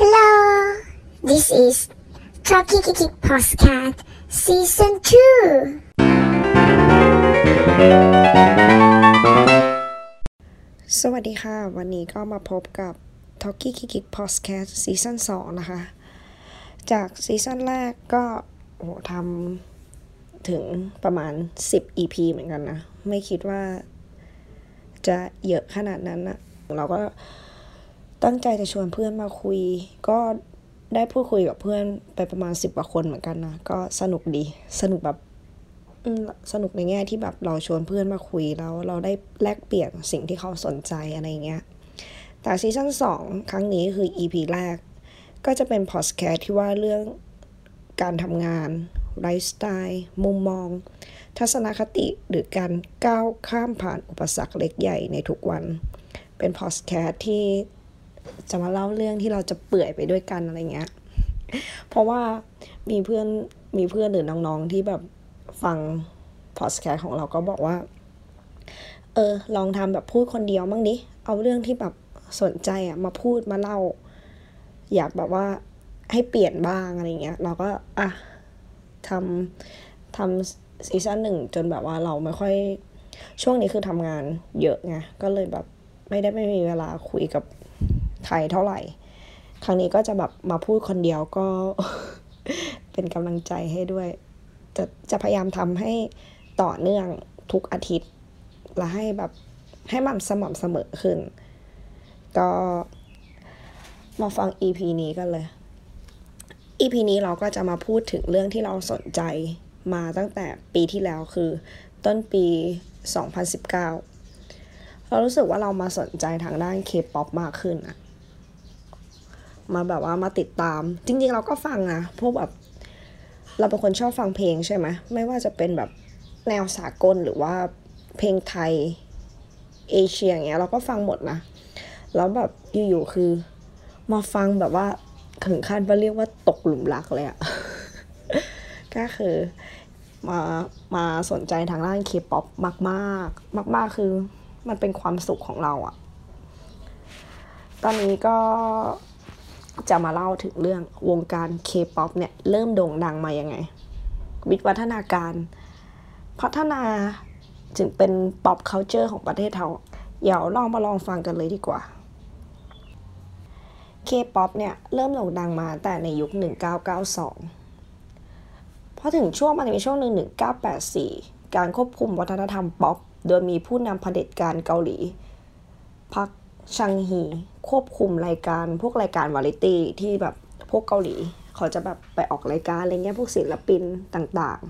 Hello, this is Chucky Kiki Postcard Season 2 สวัสดีค่ะ วันนี้ก็มาพบกับ Talkie Kiki Podcast ซีซั่น2นะคะ จากซีซั่นแรกก็โอ้ทำถึงประมาณ 10 EP เหมือนกันนะ ไม่คิดว่าจะเยอะขนาดนั้นนะเราก็ ตั้งใจจะชวนเพื่อนมาคุย ก็ได้พูดคุยกับเพื่อนไปประมาณสิบกว่าคนเหมือนกันนะ ก็สนุกดี สนุกแบบสนุกในแง่ที่แบบเราชวนเพื่อนมาคุยแล้วเราได้แลกเปลี่ยนสิ่งที่เขาสนใจอะไรเงี้ย แต่ซีซั่นสองครั้งนี้คือ EP แรก ก็จะเป็นพอดแคสต์ที่ว่าเรื่องการทำงานไลฟ์สไตล์มุมมอง ทัศนคติหรือการก้าวข้ามผ่านอุปสรรคเล็กใหญ่ในทุกวัน เป็นพอดแคสต์ที่ จะมาเล่าเรื่องที่เราจะเปื่อยไปด้วยกันอะไรเงี้ย เพราะว่ามีเพื่อนมีเพื่อนหรือน้องๆที่แบบฟังพอดแคสต์ของเราก็บอกว่า เออ ลองทำแบบพูดคนเดียวมั่งดิ เอาเรื่องที่แบบสนใจอะมาพูดมาเล่า อยากแบบว่าให้เปลี่ยนบ้างอะไรเงี้ย เราก็อะทำทำซีซั่นหนึ่งจนแบบว่าเราไม่ค่อยช่วงนี้คือทำงานเยอะไงก็เลยแบบไม่ได้ไม่มีเวลาคุยกับ ใครเท่าไหร่ ครั้งนี้ก็จะแบบมาพูดคนเดียวก็เป็นกำลังใจให้ด้วย จะจะพยายามทำให้ต่อเนื่องทุกอาทิตย์ และให้แบบให้มันสม่ำเสมอขึ้น ก็มาฟัง EP นี้กันเลย EP นี้เราก็จะมาพูดถึงเรื่องที่เราสนใจมาตั้งแต่ปีที่แล้วคือ ต้นปี 2019 เรารู้สึกว่าเรามาสนใจทางด้านเคป๊อปมากขึ้นอะ มาแบบว่ามาติดตาม จริงๆเราก็ฟังนะพวกแบบ เราเป็นคนชอบฟังเพลงใช่ไหมไม่ว่าจะเป็นแบบแนวสากลหรือว่าเพลงไทยเอเชียอย่างเงี้ยเราก็ฟังหมดนะ แล้วแบบอยู่ๆคือ มาฟังแบบว่าถึงขั้นว่าเรียกว่าตกหลุมรักเลยอะก็คือมามาสนใจทางด้านเคป๊อปมากมากมากมากคือมันเป็นความสุขของเราอะตอนนี้ก็ จะมาเล่าถึงเรื่องวงการเคป๊อปเนี่ยเริ่มโด่งดังมายังไง วิวัฒนาการ พัฒนาถึงเป็น pop culture ของประเทศเราเดี๋ยวลองมาลองฟังกันเลยดีกว่าเคป๊อปเนี่ยเริ่มโด่งดังมาแต่ในยุค 1992 พอถึงช่วงมันจะมีช่วงหนึ่ง1984 การควบคุมวัฒนธรรมป๊อป โดยมีผู้นำเผด็จการเกาหลีพัก จองฮีควบคุมรายการพวกรายการวาไรตี้ที่แบบพวกเกาหลี เขาจะแบบไปออกรายการอะไรเงี้ยพวกศิลปินต่าง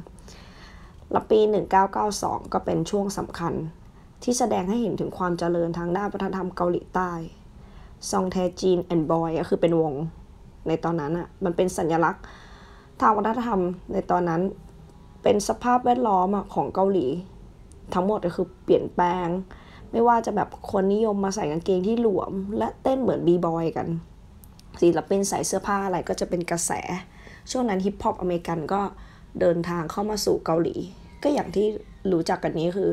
ๆ และปี 1992 ก็เป็นช่วงสำคัญ ที่แสดงให้เห็นถึงความเจริญทางด้านวัฒนธรรมเกาหลีใต้ซองแทจีนแอนด์บอยก็คือเป็นวงในตอนนั้นอะ่ะมันเป็นสัญลักษณ์ทางวัฒนธรรมในตอนนั้น เป็นสภาพแวดล้อมของเกาหลี ทั้งหมดก็คือเปลี่ยนแปลง ไม่ว่าจะแบบคนนิยมมาใส่กางเกงที่หลวม และเต้นเหมือนบีบอยกันศิลปินใส่เสื้อผ้าอะไรก็จะเป็นกระแส ช่วงนั้นฮิปฮอปอเมริกันก็เดินทางเข้ามาสู่เกาหลี ก็อย่างที่รู้จักกันนี้คือ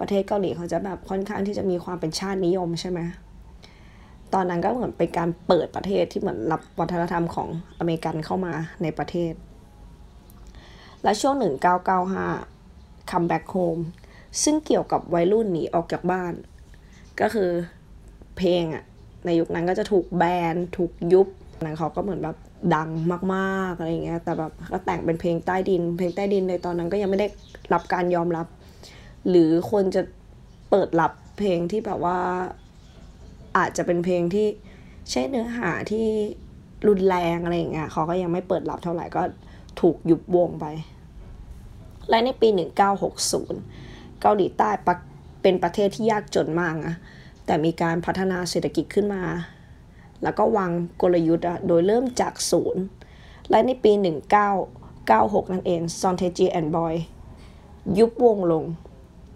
ประเทศเกาหลีเขาจะแบบค่อนข้างที่จะมีความเป็นชาตินิยมใช่ไหมตอนนั้นก็เหมือนเป็นการเปิดประเทศที่เหมือนรับวัฒนธรรมของอเมริกันเข้ามาในประเทศ และช่วง 1995 Come Back Home ซึ่งเกี่ยวกับวัยรุ่นหนีออกจากบ้าน ก็คือเพลงอะในยุคนั้นก็จะถูกแบนถูกยุบนั้นเขาก็เหมือนแบบดังมากๆอะไรเงี้ยแต่แบบก็แต่งเป็นเพลงใต้ดิน เพลงใต้ดินในตอนนั้นก็ยังไม่ได้รับการยอมรับ หรือคนจะเปิดรับเพลงที่แบบว่าอาจจะเป็นเพลงที่ใช้เนื้อหาที่รุนแรงอะไรอย่างเงี้ยเขาก็ยังไม่เปิดรับเท่าไหร่ก็ถูกยุบวงไป และในปี 1960 เกาหลีใต้เป็นประเทศที่ยากจนมากนะแต่มีการพัฒนาเศรษฐกิจขึ้นมา แล้วก็วางกลยุทธ์โดยเริ่มจากศูนย์ และในปี 1996 นั่นเองซอนเทจีแอนด์บอยยุบวงลง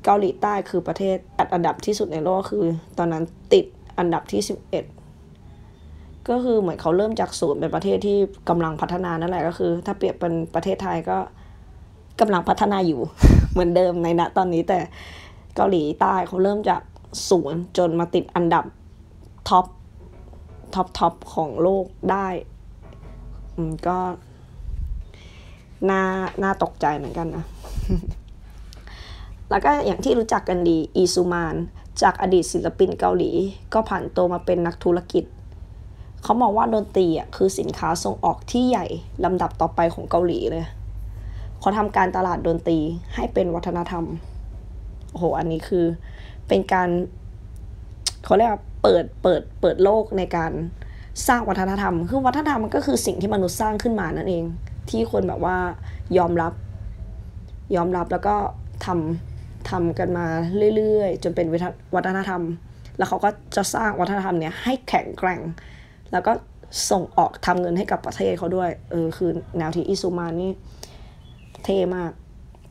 เกาหลีใต้คือประเทศอัดอันดับที่สุดในโลกคือ ตอนนั้นติดอันดับที่ 11 ก็คือเหมือนเขาเริ่มจากศูนย์เป็นประเทศที่กำลังพัฒนานั่นแหละก็คือ ถ้าเปรียบเป็นประเทศไทยก็กำลังพัฒนาอยู่ เหมือนเดิมในณตอนนี้แต่เกาหลีใต้เขาเริ่มจากศูนย์จนมาติดอันดับท็อปท็อปท็อปของโลกได้ก็น่าน่าตกใจเหมือนกันนะ แล้วก็อย่างที่รู้จักกันดี อีซูมาน จากอดีตศิลปินเกาหลี ก็ผ่านตัวมาเป็นนักธุรกิจ เขามองว่าดนตรีอะคือสินค้าส่งออกที่ใหญ่ลำดับต่อไปของเกาหลีเลย เขาทำการตลาดดนตรีให้เป็นวัฒนธรรม โอ้โห อันนี้คือเป็นการเขาเรียกว่าเปิดเปิดเปิดโลกในการสร้างวัฒนธรรม คือวัฒนธรรมมันก็คือสิ่งที่มนุษย์สร้างขึ้นมานั่นเอง ที่คนแบบว่ายอมรับ ยอมรับแล้วก็ทำทำกันมาเรื่อยๆ จนเป็นวัฒนธรรม แล้วเขาก็จะสร้างวัฒนธรรมเนี้ยให้แข็งแกร่ง แล้วก็ส่งออกทำเงินให้กับประเทศเขาด้วย เออคือแนวที่อิซูมานนี่ เท่มาก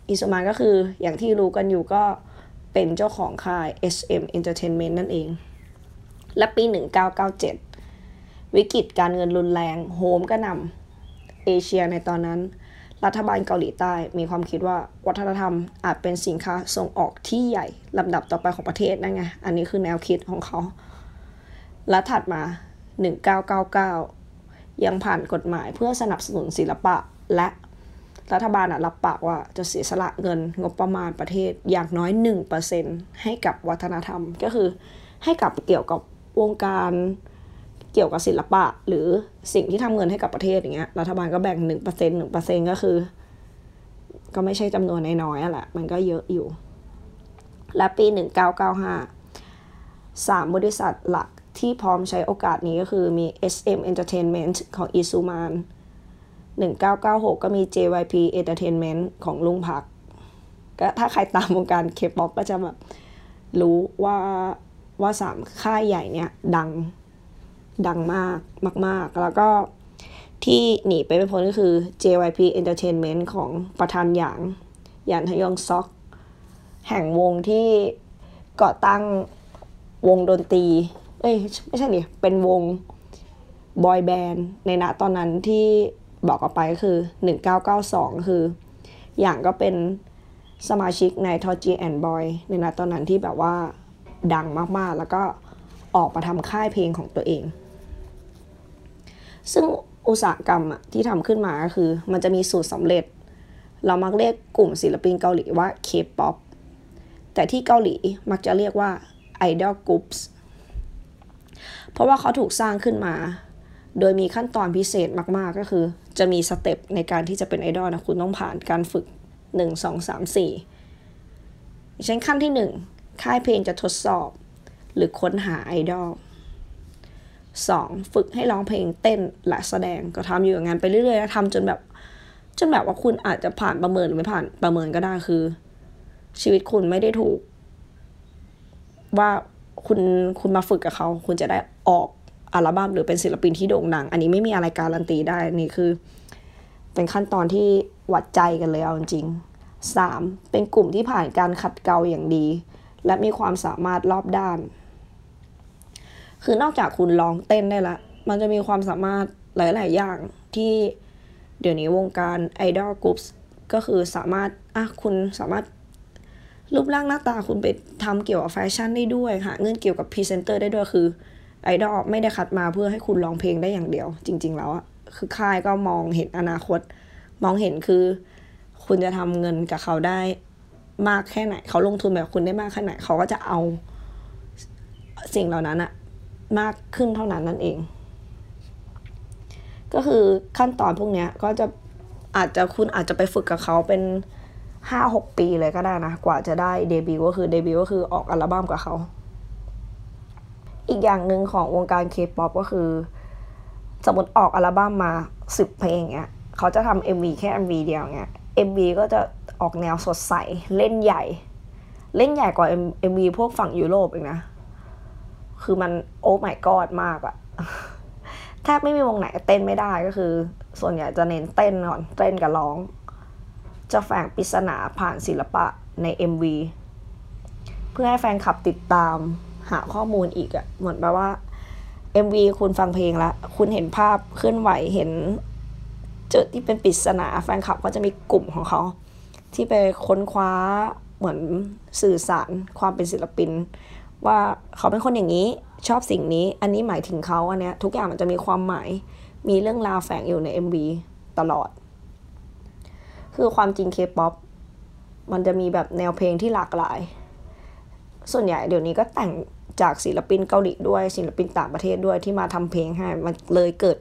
อิซูมานก็คืออย่างที่รู้กันอยู่ก็เป็นเจ้าของค่าย SM Entertainment นั่นเอง และปี 1997 วิกฤตการเงินรุนแรงโหมกระนำเอเชียในตอนนั้น รัฐบาลเกาหลีใต้มีความคิดว่าวัฒนธรรมอาจเป็นสินค้าส่งออกที่ใหญ่ลำดับต่อไปของประเทศนั่นไง อันนี้คือแนวคิดของเขา และถัดมา 1999 ยังผ่านกฎหมายเพื่อสนับสนุนศิลปะและ รัฐบาลรับปากว่าจะเสียสละเงินงบประมาณประเทศอย่างน้อย 1%ให้กับวัฒนธรรม ก็คือให้กับเกี่ยวกับวงการเกี่ยวกับศิลปะ หรือสิ่งที่ทำเงินให้กับประเทศอย่างเงี้ยรัฐบาลก็แบ่ง 1% 1%ก็คือ ก็ไม่ใช่จำนวนน้อยๆแหละมันก็เยอะอยู่ และปี 1995สามบริษัทหลักที่พร้อมใช้โอกาสนี้ก็คือมี SM Entertainment ของอิซูมาน 1996 ก็มี JYP Entertainment ของลุงพัก ก็ถ้าใครตามวงการเคป๊อปก็จะแบบรู้ว่าว่าสามค่ายใหญ่เนี่ยดังดังมากมาก ๆ แล้วก็ที่หนีไปไม่พ้นก็คือ JYP Entertainment ของประธานหยางหยานทยองซอก แห่งวงที่ก่อตั้งวงดนตรี เอ้ย ไม่ใช่ดิเป็นวงบอยแบนด์ในณตอนนั้นที่ บอกออกไปก็คือ 1992 คือ อย่างก็เป็นสมาชิกในทอจีแอนบอยในณตอนนั้นที่แบบว่าดังมากๆ แล้วก็ออกมาทำค่ายเพลงของตัวเอง ซึ่งอุตสาหกรรมที่ทำขึ้นมาก็คือ มันจะมีสูตรสำเร็จ เรามักเรียกกลุ่มศิลปินเกาหลีว่า K-POP แต่ที่เกาหลีมักจะเรียกว่า Idol Groups เพราะว่าเขาถูกสร้างขึ้นมา โดยมีขั้นตอนพิเศษมาก ๆ ก็คือ จะมีสเต็ปในการที่จะเป็นไอดอลนะ คุณต้องผ่านการฝึก 1 2 3 4เช่นขั้นที่ 1 ค่ายเพลงจะทดสอบ หรือค้นหาไอดอล 2. ฝึกให้ร้องเพลงเต้นและแสดงก็ทำอยู่อย่างนั้นไปเรื่อยๆแล้วทำจนแบบ จนแบบว่าคุณอาจจะผ่านประเมินหรือไม่ผ่านประเมินก็ได้คือ ชีวิตคุณไม่ได้ถูก ว่าคุณคุณมาฝึกกับเขา คุณจะได้ออก อัลบั้มหรือเป็นศิลปินที่โด่งดัง อันนี้ไม่มีอะไรการันตีได้นี่คือ เป็นขั้นตอนที่วัดใจกันเลยเอาจริงสามเป็นกลุ่มที่ผ่านการขัดเกลาอย่างดี และมีความสามารถรอบด้าน คือนอกจากคุณร้องเต้นได้ละ มันจะมีความสามารถหลาย ๆ อย่างที่เดี๋ยวนี้วงการไอดอลกรุ๊ปก็คือสามารถอะคุณสามารถรูปร่างหน้าตาคุณไปทำเกี่ยวกับแฟชั่นได้ด้วยหาเงินเกี่ยวกับพรีเซนเตอร์ได้ด้วยคือ ไอดอลไม่ได้คัดมาเพื่อให้คุณร้องเพลงได้อย่างเดียว จริง ๆ แล้วอะคือค่ายก็มองเห็นอนาคต มองเห็นคือ คุณจะทำเงินกับเขาได้มากแค่ไหน เขาลงทุนแบบคุณได้มากแค่ไหน เขาก็จะเอาสิ่งเหล่านั้นอะมากขึ้นเท่านั้นนั่นเอง ก็คือขั้นตอนพวกนี้ก็จะอาจจะคุณอาจจะไปฝึกกับเขาเป็นห้าหกปีเลยก็ได้นะ กว่าจะได้เดบิวก็คือเดบิวก็คือออกอัลบั้มกับเขา อีกอย่างหนึ่งของวงการเคป๊อปก็คือ สมมติออกอัลบั้มมาสิบเพลงเงี้ยเขาจะทำ MV แค่ MV เดียวเงี้ย MV ก็จะออกแนวสดใส เล่นใหญ่ เล่นใหญ่กว่า MV พวกฝั่งยุโรปเอีกนะ คือมันโอ้ my god มากอะแทบไม่มีวงไหนเต้นไม่ได้ก็คือ ส่วนใหญ่จะเน้นเต้นก่อนเต้นกับร้อง จะแฝงปริศนาผ่านศิลปะใน MV เพื่อให้แฟนคลับติดตาม หาข้อมูลอีกอะเหมือนแปลว่า MV คุณฟังเพลงแล้วคุณเห็นภาพเคลื่อนไหวเห็น จุดที่เป็นปริศนาแฟนคลับก็จะมีกลุ่มของเขา ที่ไปค้นคว้าเหมือนสื่อสารความเป็นศิลปิน ว่าเขาเป็นคนอย่างนี้ชอบสิ่งนี้ อันนี้หมายถึงเขาอันเนี้ยทุกอย่างมันจะมีความหมาย มีเรื่องราวแฝงอยู่ใน MV ตลอด คือความจริงเคป๊อปมันจะมีแบบแนวเพลงที่หลากหลาย ส่วนใหญ่เดี๋ยวนี้ก็แต่ง จากศิลปินเกาหลีด้วยศิลปินต่างประเทศด้วยที่มาทำเพลงให้มันเลยเกิด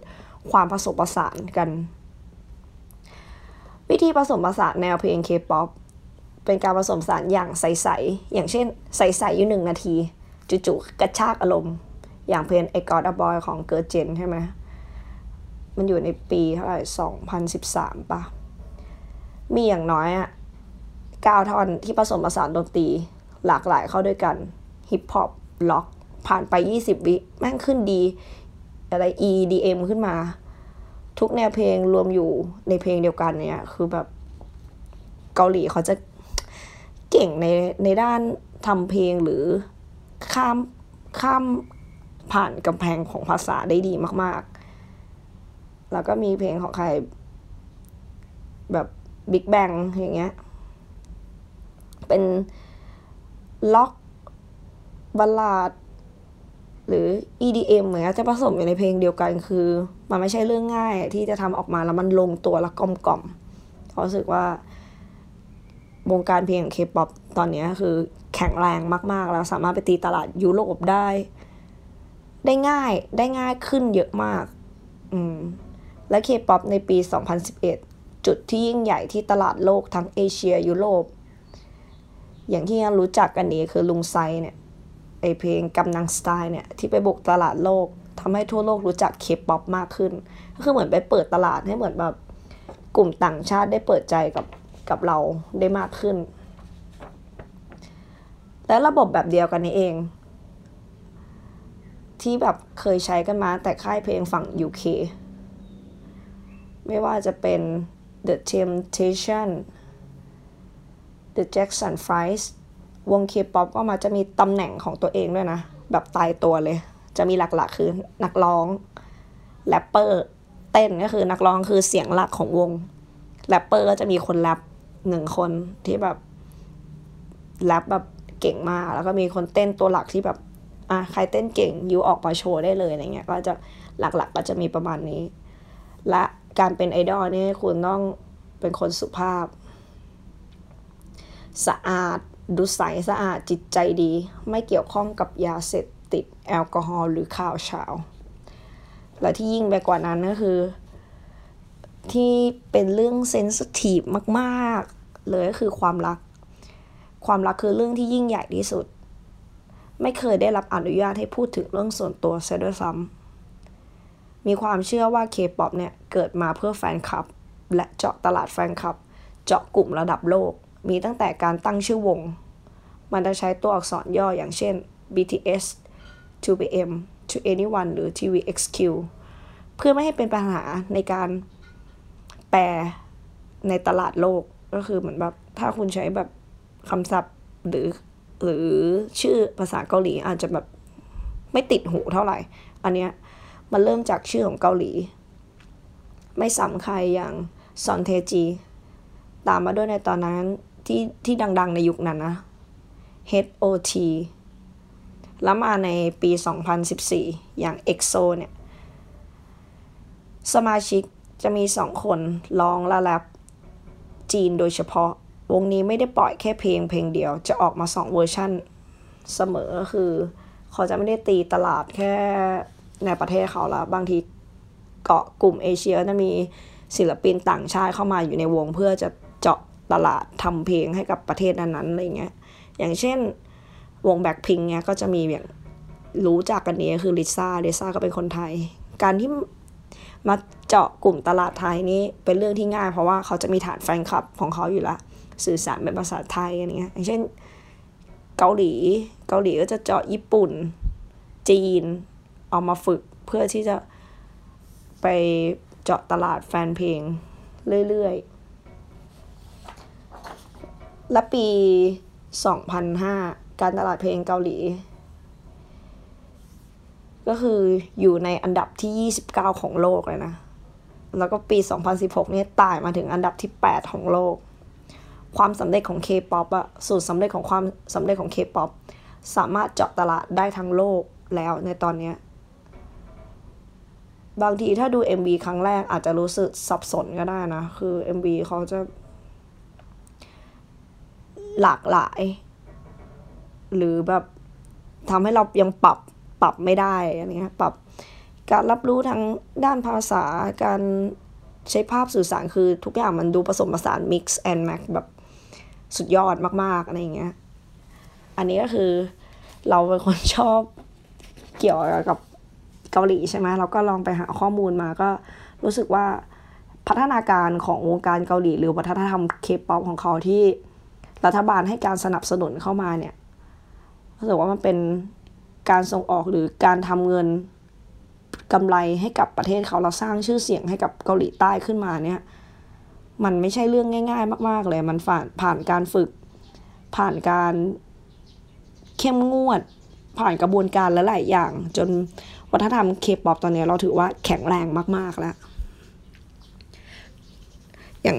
ความผสมผสานกัน วิธีผสมผสานแนวเพลงเคป๊อปเป็นการผสมผสานอย่างใสๆอย่างเช่น ใสๆอยู่หนึ่งนาทีจู่ๆกระชากอารมณ์ อย่างเพลงไอ God a Boy ของเกิร์เจนใช่ไหมมันอยู่ในปีเท่าไหร่สองพันสิบสามป่ะมีอย่างน้อยอะเก้าท่อนที่ผสมผสานดนตรีหลากหลายเข้าด้วยกันฮิปฮอป ร็อกผ่านไป 20 วิแม่งขึ้นดีอะไร EDM ขึ้นมา ทุกแนวเพลงรวมอยู่ในเพลงเดียวกันเนี่ย คือแบบเกาหลีเขาจะเก่งในในด้านทำเพลงหรือข้ามข้ามผ่านกำแพงของภาษาได้ดีมาก ๆ แล้วก็มีเพลงของใคร แบบบิ๊กแบงอย่างเงี้ย เป็นล็อก บัลลาด หรือ EDM เหมือนจะผสมอยู่ในเพลงเดียวกันคือ มันไม่ใช่เรื่องง่ายที่จะทำออกมาแล้วมันลงตัวและกลมกล่อมรู้สึกว่าวงการเพลงเคป๊อปตอนนี้คือแข็งแรงมากๆ แล้วสามารถไปตีตลาดยุโรปได้ ได้ง่ายได้ง่ายขึ้นเยอะมาก อืม และเคป๊อปในปี 2011 จุดที่ยิ่งใหญ่ที่ตลาดโลกทั้งเอเชียยุโรป อย่างที่ยังรู้จักกันนี้คือลุงไซเนี่ย ไอเพลงกังนัมสไตล์เนี่ย ที่ไปบุกตลาดโลกทำให้ทั่วโลกรู้จักเคป๊อปมากขึ้น ก็คือเหมือนไปเปิดตลาดให้เหมือนแบบกลุ่มต่างชาติได้เปิดใจกับกับเราได้มากขึ้น และระบบแบบเดียวกันนี้เอง ที่แบบเคยใช้กันมาแต่ค่ายเพลงฝั่ง UK ไม่ว่าจะเป็น The Temptation The Jackson Five วงเคป๊อปก็มาจะมีตำแหน่งของตัวเองด้วยนะ แบบตายตัวเลย จะมีหลักๆ คือนักร้องแรปเปอร์เต้นก็คือนักร้องคือเสียงหลักของวงแรปเปอร์ก็จะมีคนแรปหนึ่งคนที่แบบแรปแบบเก่งมาก แล้วก็มีคนเต้นตัวหลักที่แบบอะใครเต้นเก่งยูออกมาโชว์ได้เลยอะไรเงี้ยก็จะหลักๆก็จะมีประมาณนี้ และการเป็นไอดอลนี่คุณต้องเป็นคนสุภาพ สะอาด ดูใสสะอาดจิตใจดี ไม่เกี่ยวข้องกับยาเสพติดแอลกอฮอล์หรือข่าวฉาวและที่ยิ่งไปกว่านั้นก็คือ ที่เป็นเรื่อง sensitive มาก ๆ เลยก็คือความรัก ความรักคือเรื่องที่ยิ่งใหญ่ที่สุด ไม่เคยได้รับอนุญาตให้พูดถึงเรื่องส่วนตัวเสียด้วยซ้ำมีความเชื่อว่าเคป๊อปเนี่ย เกิดมาเพื่อแฟนคลับ และเจาะตลาดแฟนคลับ เจาะกลุ่มระดับโลก มีตั้งแต่การตั้งชื่อวง มันจะใช้ตัวอักษรย่ออย่างเช่น BTS 2PM to anyone หรือ TVXQ เพื่อไม่ให้เป็นปัญหาในการแปลในตลาดโลกก็คือเหมือนแบบถ้าคุณใช้แบบคำศัพท์หรือหรือชื่อภาษาเกาหลีอาจจะแบบไม่ติดหูเท่าไหร่ อันเนี้ยมันเริ่มจากชื่อของเกาหลี ไม่ซ้ำใครอย่างซอนเทจี ตามมาด้วยในตอนนั้น ที่ที่ดังๆในยุคนั้นนะ HOT แล้วมาในปี 2014 อย่าง EXO เนี่ย สมาชิกจะมีสองคนร้องและแรปจีนโดยเฉพาะ วงนี้ไม่ได้ปล่อยแค่เพลงเพลงเดียว จะออกมาสองเวอร์ชันเสมอคือ เขาจะไม่ได้ตีตลาดแค่ในประเทศเขาละบางทีเกาะกลุ่มเอเชียจะมีศิลปินต่างชาติเข้ามาอยู่ในวงเพื่อจะเจาะ ตลาดทำเพลงให้กับประเทศนั้นๆอะไรเงี้ย อย่างเช่นวงแบ็คพิงเนี่ยก็จะมีอย่างรู้จักกันนี้คือลิซ่าลิซ่าก็เป็นคนไทย การที่มาเจาะกลุ่มตลาดไทยนี่เป็นเรื่องที่ง่าย เพราะว่าเขาจะมีฐานแฟนคลับของเขาอยู่ละสื่อสารเป็นภาษาไทยอะไรเงี้ยอย่างเช่นเกาหลี เกาหลีก็จะเจาะญี่ปุ่น จีนเอามาฝึกเพื่อที่จะไปเจาะตลาดแฟนเพลงเรื่อยๆ และปี 2005 การตลาดเพลงเกาหลี ก็คืออยู่ในอันดับที่ 29 ของโลกเลยนะ แล้วก็ปี 2016 เนี่ยตายมาถึงอันดับที่ 8 ของโลก ความสำเร็จของ K-POP อะสูตรสำเร็จของความสำเร็จของ K-POP สามารถเจาะตลาดได้ทั้งโลกแล้วในตอนนี้ บางทีถ้าดู MV ครั้งแรกอาจจะรู้สึกสับสนก็ได้นะ คือ MV เขาจะ หลากหลาย หรือแบบทำให้เรายังปรับปรับไม่ได้อะไรเงี้ยปรับการรับรู้ทางด้านภาษาการใช้ภาพสื่อสารคือทุกอย่างมันดูผสมผสาน mix and match แบบสุดยอดมาก ๆ อะไรอย่างเงี้ย อันนี้ก็คือเราเป็นคนชอบเกี่ยวกับเกาหลีใช่ไหมเราก็ลองไปหาข้อมูลมาก็รู้สึกว่าพัฒนาการของวงการเกาหลี หรือวัฒนธรรมเคป๊อปของเขาที่ รัฐบาลให้การสนับสนุนเข้ามาเนี่ยรู้สึกว่ามันเป็นการส่งออกหรือการทำเงินกำไรให้กับประเทศเขาเราสร้างชื่อเสียงให้กับเกาหลีใต้ขึ้นมาเนี่ย มันไม่ใช่เรื่องง่าย ๆ มาก ๆ เลย มันผ่านผ่านการฝึก ผ่านการเข้มงวด ผ่านกระบวนการและหลายอย่าง จนวัฒนธรรมเคป๊อปตอนนี้เราถือว่าแข็งแรงมาก ๆ แล้ว อย่าง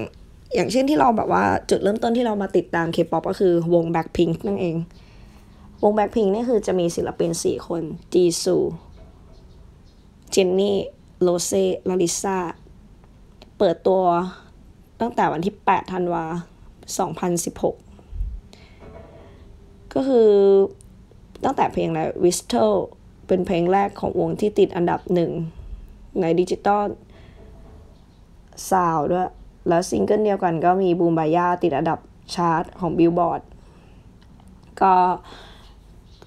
อย่างเช่นที่เราแบบว่าจุดเริ่มต้นที่เรามาติดตามเคป๊อปก็คือวง Blackpink นั่นเอง วง Blackpink นี่คือจะมีศิลปิน 4 คน จีซูเจนนี่โรเซ่ลาลิซาเปิดตัวตั้งแต่วันที่ 8 ธันวา 2016 ก็คือตั้งแต่เพลงอะไร w h i s t l e เป็นเพลงแรกของวงที่ติดอันดับหนึ่งในดิจิตอลชาร์ตด้วย แล้วซิงเกิลเดียวกันก็มี Boombayah ติดอันดับชาร์ตของบิลบอร์ดก็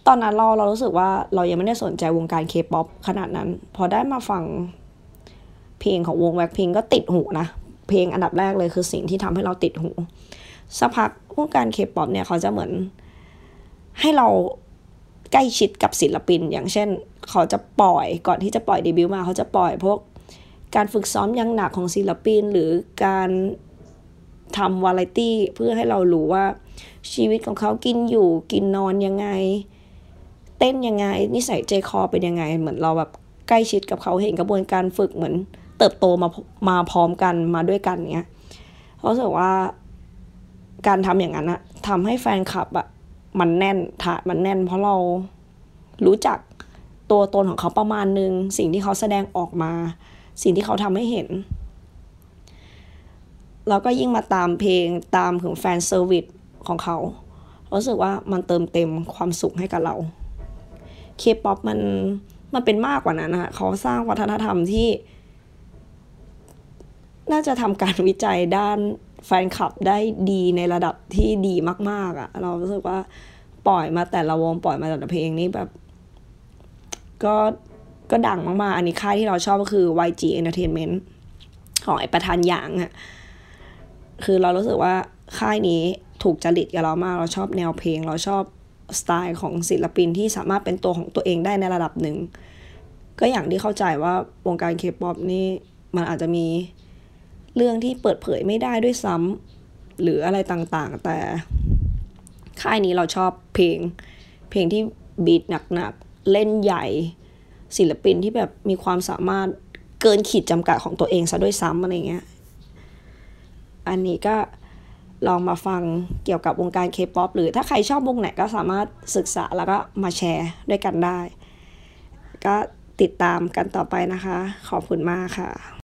ตอนนั้นเราเรารู้สึกว่าเรายังไม่ได้สนใจวงการเคป๊อปขนาดนั้น พอได้มาฟังเพลงของวงแบ็คพิงก็ติดหูนะ เพลงอันดับแรกเลยคือสิ่งที่ทำให้เราติดหูสักพักวงการเคป๊อปเนี่ยเขาจะเหมือนให้เราใกล้ชิดกับศิลปิน อย่างเช่น เขาจะปล่อยก่อนที่จะปล่อยเดบิวต์มาเขาจะปล่อยพวก การฝึกซ้อมยังหนักของศิลปิน หรือการทำวาไรตี้เพื่อให้เรารู้ว่าชีวิตของเขากินอยู่กินนอนยังไง เต้นยังไง นิสัยใจคอเป็นยังไง เหมือนเราแบบใกล้ชิดกับเขาเห็นกระบวนการฝึกเหมือน เติบโตมามาพร้อมกันมาด้วยกันเนี้ยเราสึกว่าการทำอย่างนั้นอะทำให้แฟนคลับอะมันแน่นถามันแน่น เพราะเรารู้จักตัวตนของเขาประมาณนึง สิ่งที่เขาแสดงออกมา สิ่งที่เขาทำให้เห็น แล้วก็ยิ่งมาตามเพลงตามถึง fan service ของเขา รู้สึกว่ามันเติมเต็มความสุขให้กับเราเคป๊อปมันมันเป็นมากกว่านั้นนะคะเขาสร้างวัฒนธรรมที่ น่าจะทำการวิจัยด้านแฟนคลับได้ดีในระดับที่ดีมาก ๆอะ่ะ เรารู้สึกว่าปล่อยมาแต่ละวงปล่อยมาแต่ละเพลงนี้แบบ ก็ ก็ดังมากๆ อันนี้ค่ายที่เราชอบก็คือ YG Entertainment ของไอประธานหยางอะคือเรารู้สึกว่าค่ายนี้ถูกจริตกับเรามาก เราชอบแนวเพลง เราชอบสไตล์ของศิลปินที่สามารถเป็นตัวของตัวเองได้ในระดับหนึ่ง ก็อย่างที่เข้าใจว่าวงการเคป๊อปนี่มันอาจจะมีเรื่องที่เปิดเผยไม่ได้ด้วยซ้ำหรืออะไรต่างๆ แต่ค่ายนี้เราชอบเพลง เพลงที่ beat หนักๆ เล่นใหญ่ ศิลปินที่แบบมีความสามารถเกินขีดจำกัดของตัวเองซะด้วยซ้ำอะไรเงี้ย อันนี้ก็ลองมาฟังเกี่ยวกับวงการเคป๊อปหรือถ้าใครชอบวงไหนก็สามารถศึกษาแล้วก็มาแชร์ด้วยกันได้ ก็ติดตามกันต่อไปนะคะ ขอบคุณมากค่ะ